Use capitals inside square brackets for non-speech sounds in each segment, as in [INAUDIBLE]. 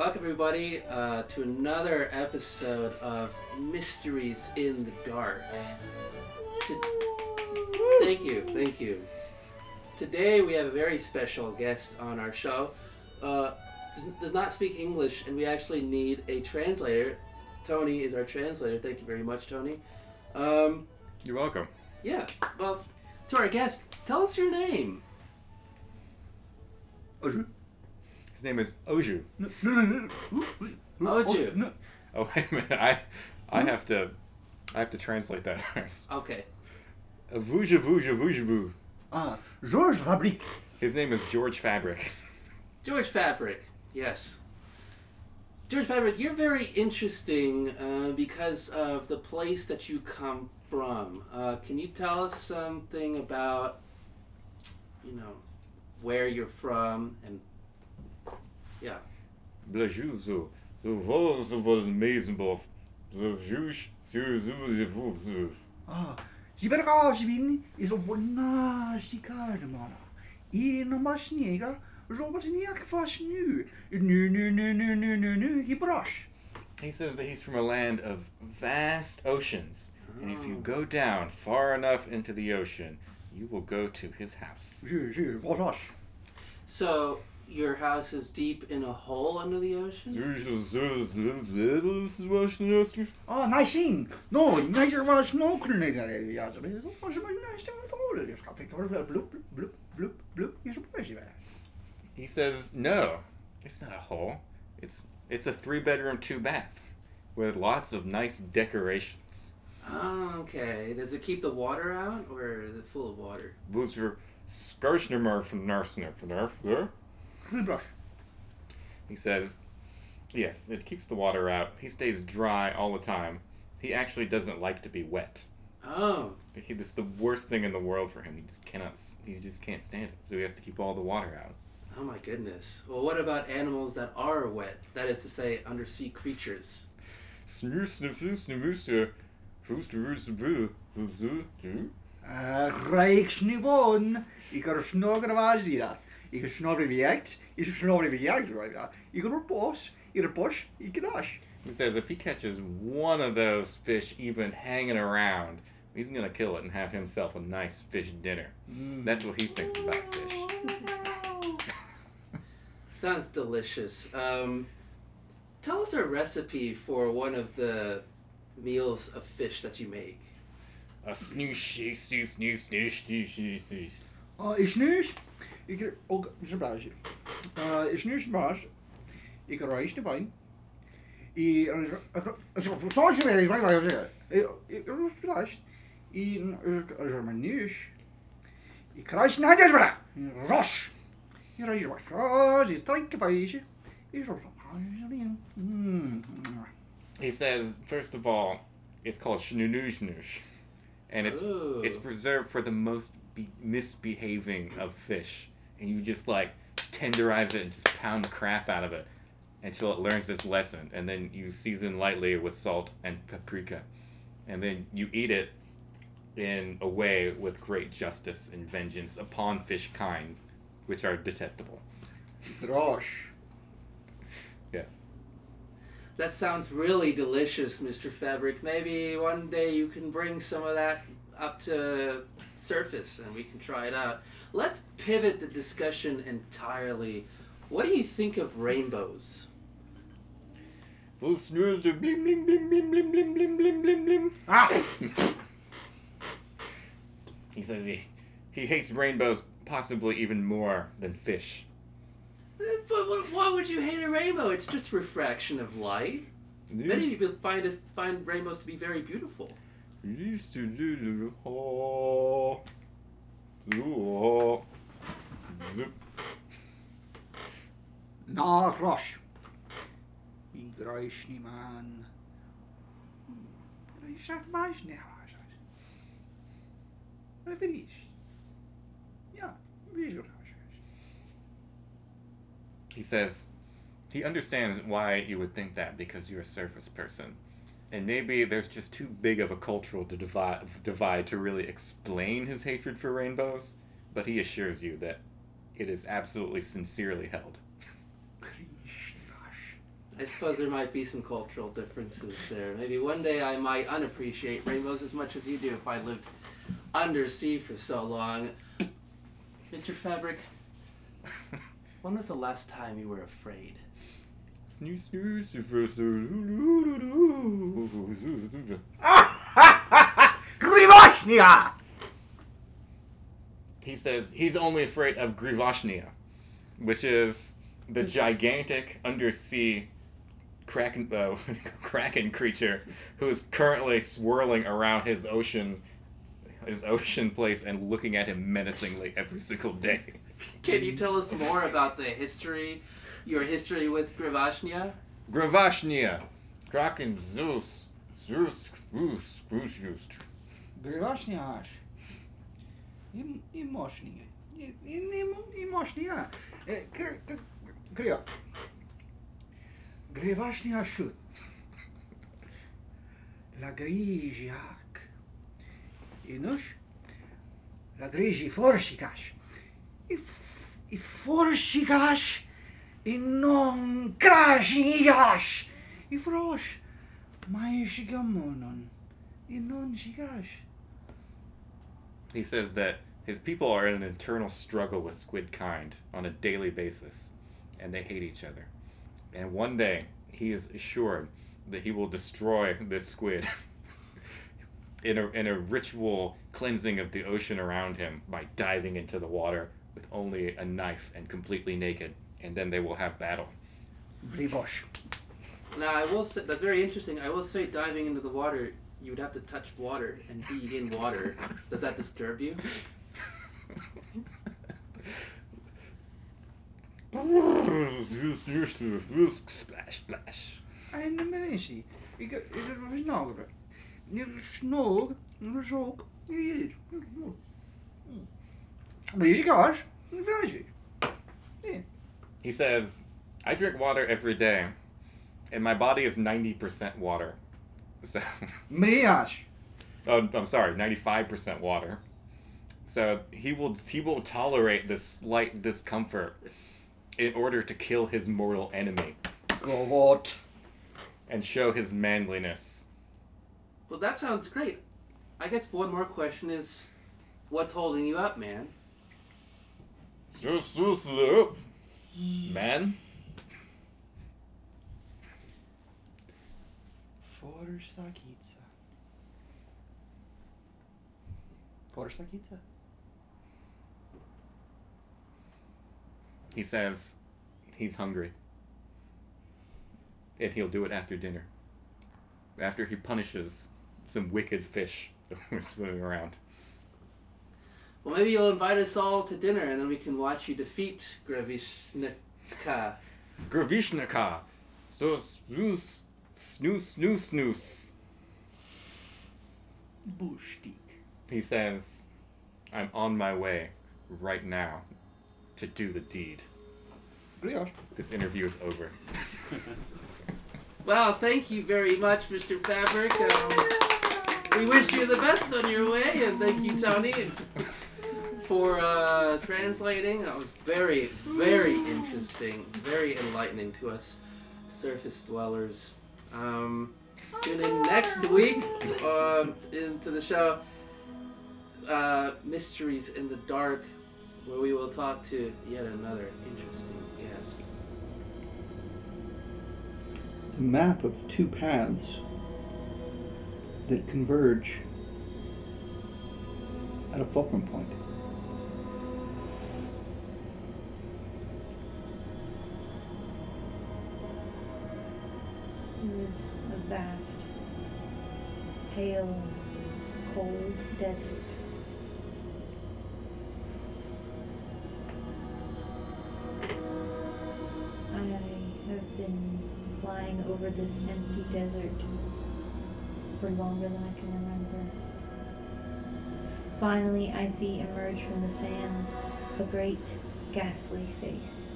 Welcome, everybody, uh, to another episode of Mysteries in the Dark. Thank you, thank you. Today we have a very special guest on our show. Uh, does, does not speak English, and we actually need a translator. Tony is our translator. Thank you very much, Tony. Um, You're welcome. yeah, well, to our guest, tell us your name. Oju. His name is Oju. No, no, no, Oju. oh, no. Oh wait a minute, I I have to I have to translate that first. Okay. Vuja vuja vuja vu. Ah, George Fabrique. His name is George Fabric. George Fabric, yes. George Fabric, you're very interesting uh, because of the place that you come from. Uh, can you tell us something about, you know, where you're from and, yeah a He says that he's from a land of vast oceans, oh. and if you go down far enough into the ocean, you will go to his house. So your house is deep in a hole under the ocean? 아, 나 싱. No, 인간적으로 말하 스노클링이라래. 야, 저 He says, "No. It's not a hole. It's it's a three bedroom, two bath with lots of nice decorations." Oh, okay. Does it keep the water out or is it full of water? Who's your Skarsnummer from Narsnummer? Goed brush. He says, "Yes, it keeps the water out. He stays dry all the time. He actually doesn't like to be wet. Oh, He, this is the worst thing in the world for him. He just cannot. He just can't stand it. So he has to keep all the water out. Oh my goodness. Well, what about animals that are wet? That is to say, undersea creatures. Rijks nu woon. Ik kan snogen was die daar. Ik kan snogen wie jakt. Ik kan snogen wie jakt. right now. Ik kan er bos. Ik kan bos. Ik dash. He says if he catches one of those fish even hanging around, he's gonna kill it and have himself a nice fish dinner. That's what he thinks about fish. [LAUGHS] Sounds delicious. Um, tell us a recipe for one of the meals of fish that you make. A snoosh, snoosh, snoosh, snoosh, snoosh, snoosh, snoosh. Ik, ook zo'n blaadje. Is nu zo'n baas. Ik reis de pijn. И сочи веришь, мой мой уже. Русплащ. И жерманиш. И красный надежь, бра. Рош. И рожи ваш. Рош. И тройки поищи. И что He says, first of all, it's called Shnunuzhnush, and it's it's reserved for the most misbehaving of fish and you just like tenderize it and just pound the crap out of it until it learns this lesson, and then you season lightly with salt and paprika, and then you eat it in a way with great justice and vengeance upon fish kind, which are detestable. Ros. Yes. That sounds really delicious, Mr. Fabric. Maybe one day you can bring some of that up to surface and we can try it out. Let's pivot the discussion entirely. What do you think of rainbows? Blim blim blim blim blim blim blim blim blim blim. Ah. [LAUGHS] He says he, he hates rainbows possibly even more than fish. Eh, But why would you hate a rainbow? It's just refraction of light. Many people find us find rainbows to be very beautiful. Zoop. Zoop. Nachrosch. Wie greisch niemand. Yeah, he says he understands why you would think that because you're a surface person. And maybe there's just too big of a cultural divide, divide to really explain his hatred for rainbows, but he assures you that it is absolutely sincerely held. I suppose there might be some cultural differences there. Maybe one day I might unappreciate rainbows as much as you do if I lived undersea for so long. Mr. Fabric, [LAUGHS] when was the last time you were afraid? [LAUGHS] Grivashnia! He says he's only afraid of Grivashnia, which is the gigantic undersea kraken, uh, [LAUGHS] kraken creature who is currently swirling around his ocean, his ocean place, and looking at him menacingly every single day. Can you tell us more about the history, your history with Gravashnia? Gravashnia, Kraken Zeus, Zeus, Zeus, Zeus, Zeus. Grivashnia. Im, imoshnia. Im, im, imoshnia. Eh, kr- kr- Krio. Grivashnia shoot. La grigiac. Inush. La grigi forsicash. If, if forsicash. Non crashiash. If rosh. Mai shigamonon. In non shigash. He says that his people are in an internal struggle with squid kind on a daily basis, and they hate each other. And one day, he is assured that he will destroy this squid [LAUGHS] in a, in a ritual cleansing of the ocean around him by diving into the water with only a knife and completely naked, and then they will have battle. Vrivosh. Now, I will say, that's very interesting. I will say, diving into the water, you would have to touch water and be in water. Does that disturb you? splash, splash. En mensen, ik ik was nagere. Je snog, je zoek, je Maar je kaas, een vraagje. He says, I drink water every day, and my body is 90% water. So, Maria's. [LAUGHS] oh, I'm sorry, 95% water. So he will he will tolerate this slight discomfort in order to kill his mortal enemy God. and show his manliness. Well, that sounds great. I guess one more question is, what's holding you up, man? So, so, so, man. Forsakitsa. Forsakitsa. He says he's hungry. And he'll do it after dinner. After he punishes some wicked fish that [LAUGHS] were swimming around. Well, maybe you'll invite us all to dinner, and then we can watch you defeat Gravishnika. Gravishnaka! So snooze, snooze, snooze, snooze. Bushtik. He says, I'm on my way right now to do the deed. Maria's. This interview is over. Well, thank you very much, Mr. Fabric. Um, we wish you the best on your way, and thank you, Tony, for uh, translating. That was very, very interesting, very enlightening to us surface dwellers. Um, tune in next week um, into the show uh, Mysteries in the Dark, where we will talk to yet another interesting guest. The map of two paths that converge at a fulcrum point. Was a vast, pale, cold desert. I have been flying over this empty desert for longer than I can remember. Finally, I see emerge from the sands a great, ghastly face.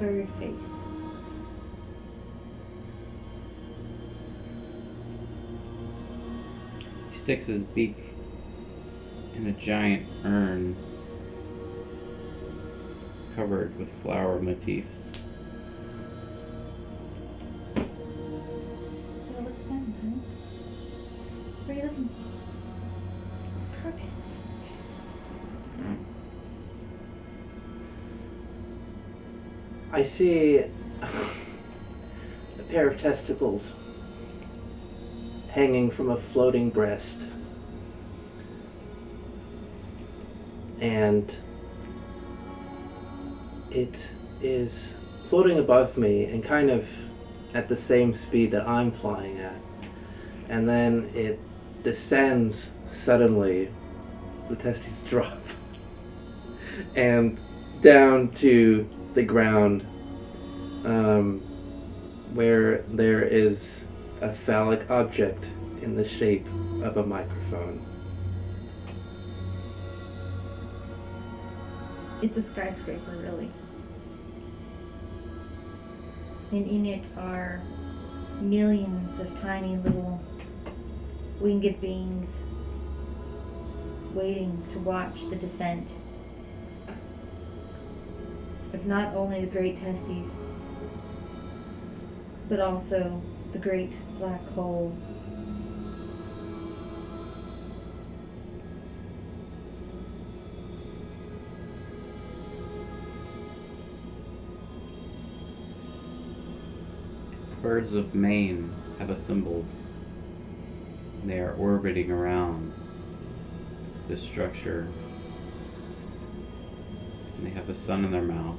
bird face. Sticks his beak in a giant urn covered with flower motifs. I see [LAUGHS] a pair of testicles hanging from a floating breast. And it is floating above me and kind of at the same speed that I'm flying at. And then it descends suddenly. The testes [LAUGHS] drop. and down to the ground um, where there is a phallic object in the shape of a microphone. It's a skyscraper, really. And in it are millions of tiny little winged beings waiting to watch the descent of not only the great testes, but also the great black hole. Birds of Maine have assembled. They are orbiting around this structure. And they have the sun in their mouth.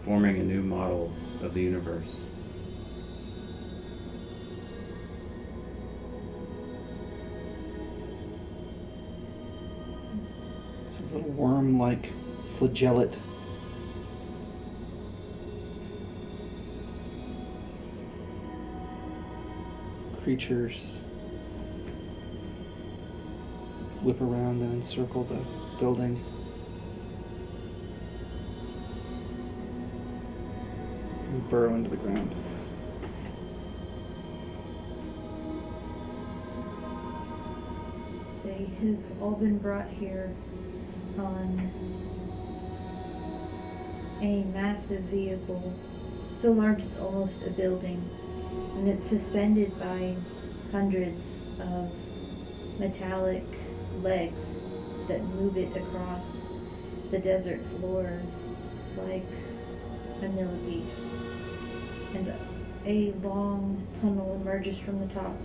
Forming a new model of the universe. It's a little worm-like flagellate. Creatures whip around and encircle the building. Burrow into the ground. They have all been brought here on a massive vehicle, so large it's almost a building, and it's suspended by hundreds of metallic legs that move it across the desert floor like a millipede. And a long tunnel emerges from the top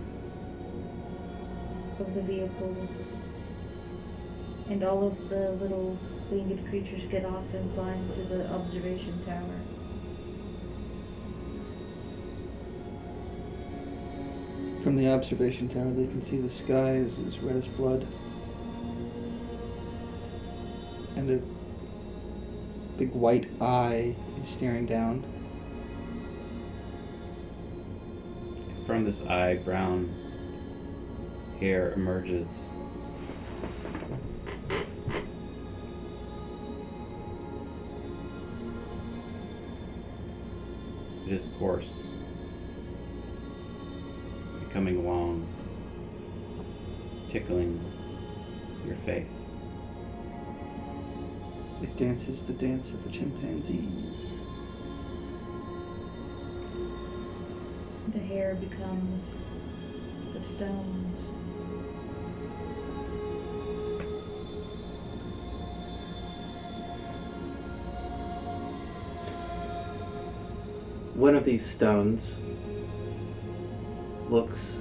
of the vehicle, and all of the little winged creatures get off and climb to the observation tower. From the observation tower, they can see the sky is as red as blood. And a big white eye is staring down. From this eye, brown hair emerges. It is coarse, becoming long, tickling your face. It dances the dance of the chimpanzees. Hair becomes the stones. One of these stones looks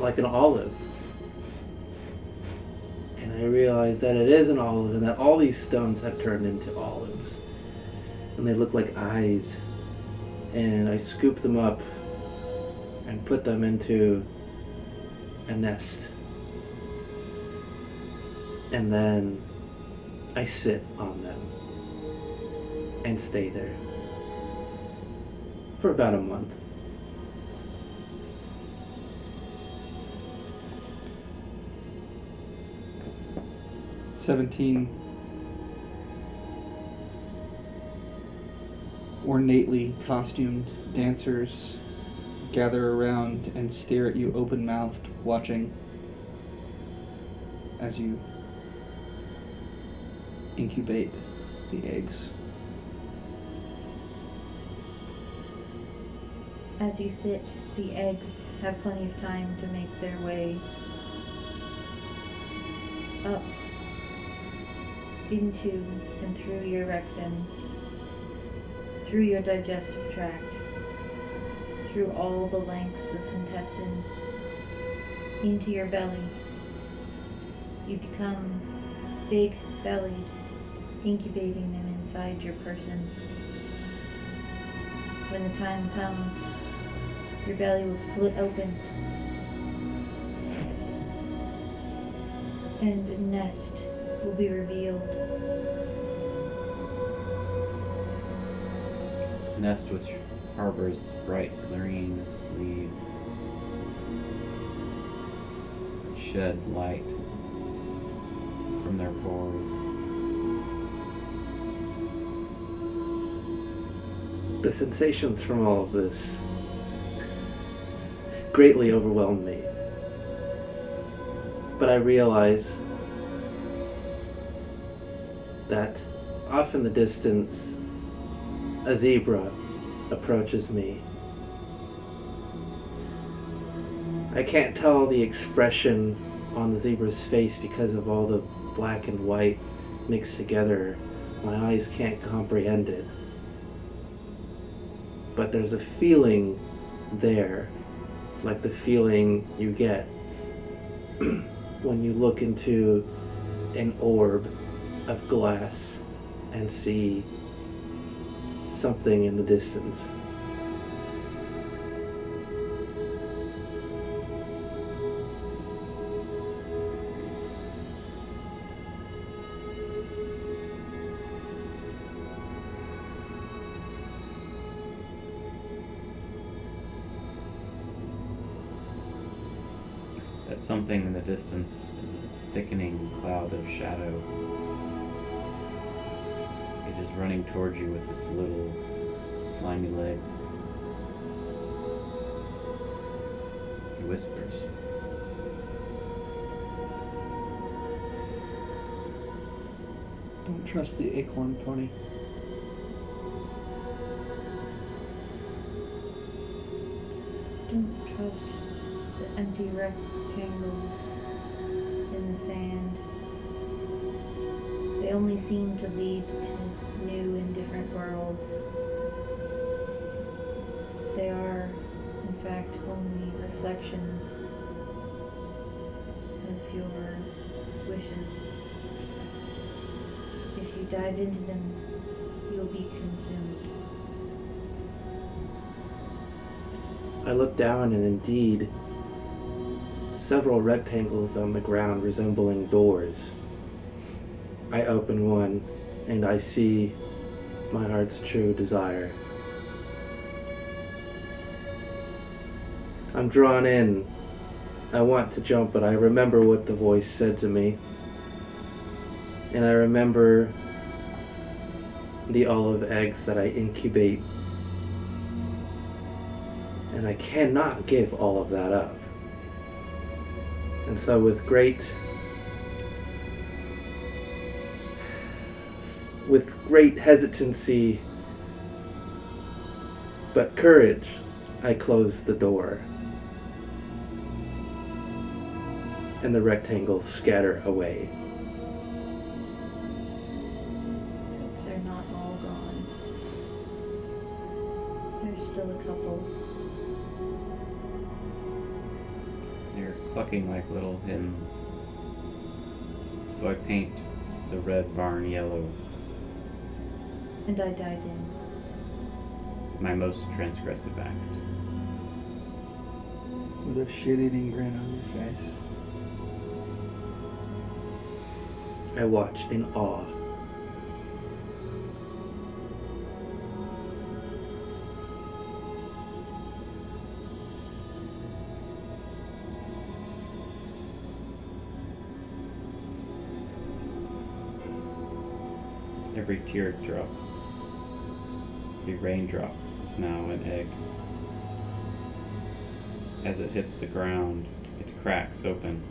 like an olive. And I realize that it is an olive and that all these stones have turned into olives. And they look like eyes. And I scoop them up and put them into a nest. And then I sit on them and stay there for about a month. Seventeen ornately costumed dancers gather around and stare at you open mouthed, watching as you incubate the eggs. As you sit, the eggs have plenty of time to make their way up into and through your rectum, through your digestive tract, through all the lengths of intestines, into your belly. You become big bellied, incubating them inside your person. When the time comes, your belly will split open. And a nest will be revealed. Nest which harbors bright green leaves. Shed light from their pores. The sensations from all of this greatly overwhelmed me. But I realize that off in the distance, a zebra approaches me. I can't tell the expression on the zebra's face because of all the black and white mixed together. My eyes can't comprehend it but there's a feeling there, like the feeling you get [CLEARS THROAT] when you look into an orb of glass and see something in the distance. That something in the distance is a thickening cloud of shadow. It is running towards you with its little slimy legs. He whispers. Don't trust the acorn pony. Don't trust the empty rectangles in the sand. They only seem to lead to new and different worlds. They are, in fact, only reflections of your wishes. If you dive into them, you'll be consumed. I look down and indeed several rectangles on the ground resembling doors. I open one and I see my heart's true desire. I'm drawn in. I want to jump, but I remember what the voice said to me. And I remember the olive eggs that I incubate and I cannot give all of that up. And so, with great, with great hesitancy, but courage, I close the door. And the rectangles scatter away. They're not all gone. There's still a couple. They're clucking like little hens. So I paint the red barn yellow, And I dive in. my most transgressive act. With a shit eating grin on your face. I watch in awe. Every teardrop, every raindrop is now an egg. As it hits the ground, it cracks open,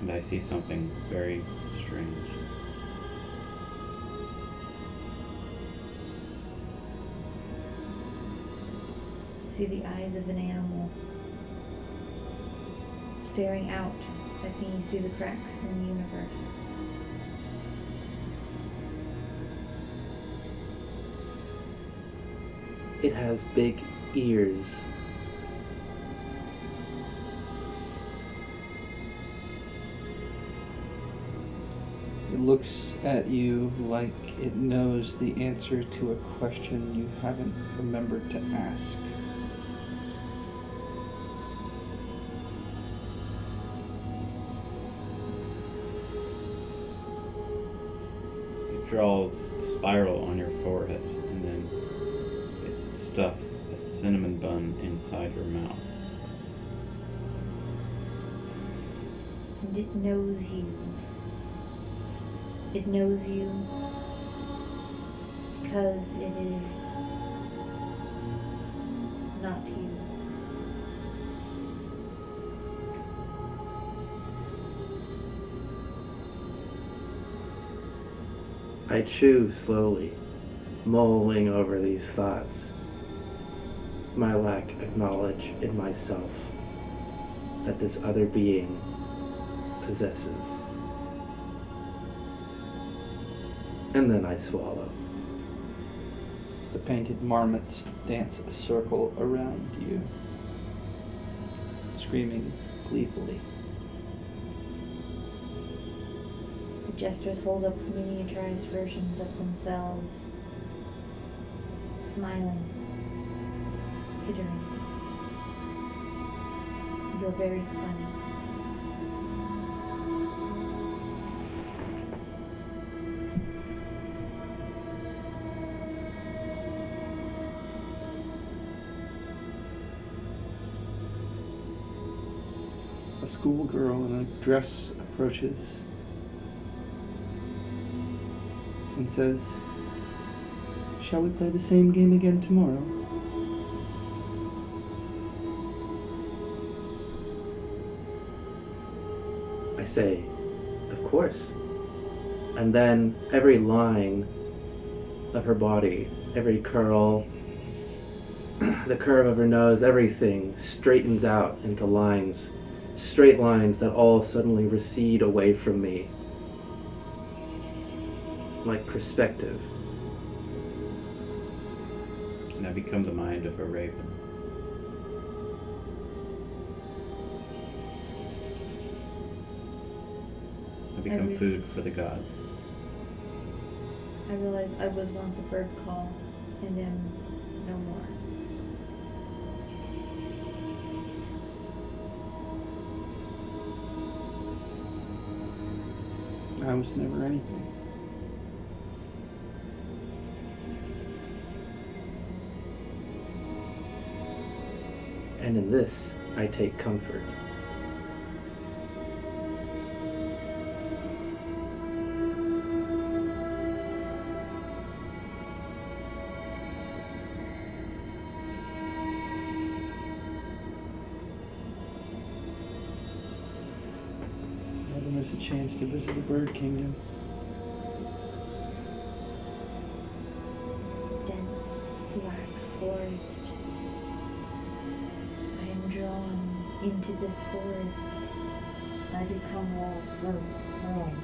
and I see something very strange. See the eyes of an animal staring out at me through the cracks in the universe. It has big ears. It looks at you like it knows the answer to a question you haven't remembered to ask. It draws a spiral on your forehead, stuffs a cinnamon bun inside your mouth. And it knows you. It knows you because it is not you. I chew slowly, mulling over these thoughts. My lack of knowledge in myself that this other being possesses. And then I swallow. The painted marmots dance a circle around you, screaming gleefully. The jesters hold up miniaturized versions of themselves, smiling, tittering. You're very funny. A schoolgirl in a dress approaches and says, Shall we play the same game again tomorrow? Say, Of course. And then every line of her body, every curl, [CLEARS THROAT] the curve of her nose, everything straightens out into lines, straight lines that all suddenly recede away from me. Like perspective. And I become the mind of a raven. I become Every- food for the gods. I realized I was once a bird call and am no more. I was never anything. And in this, I take comfort. Never a chance to visit the bird kingdom. dense black forest. I am drawn into this forest. I become all home.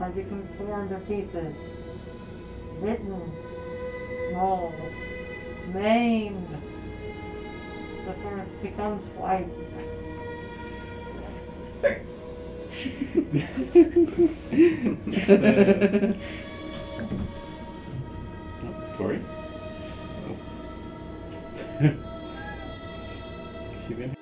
I become torn to pieces, bitten, mauled, maimed. Becomes white. Tori? [LAUGHS] Oh. [LAUGHS]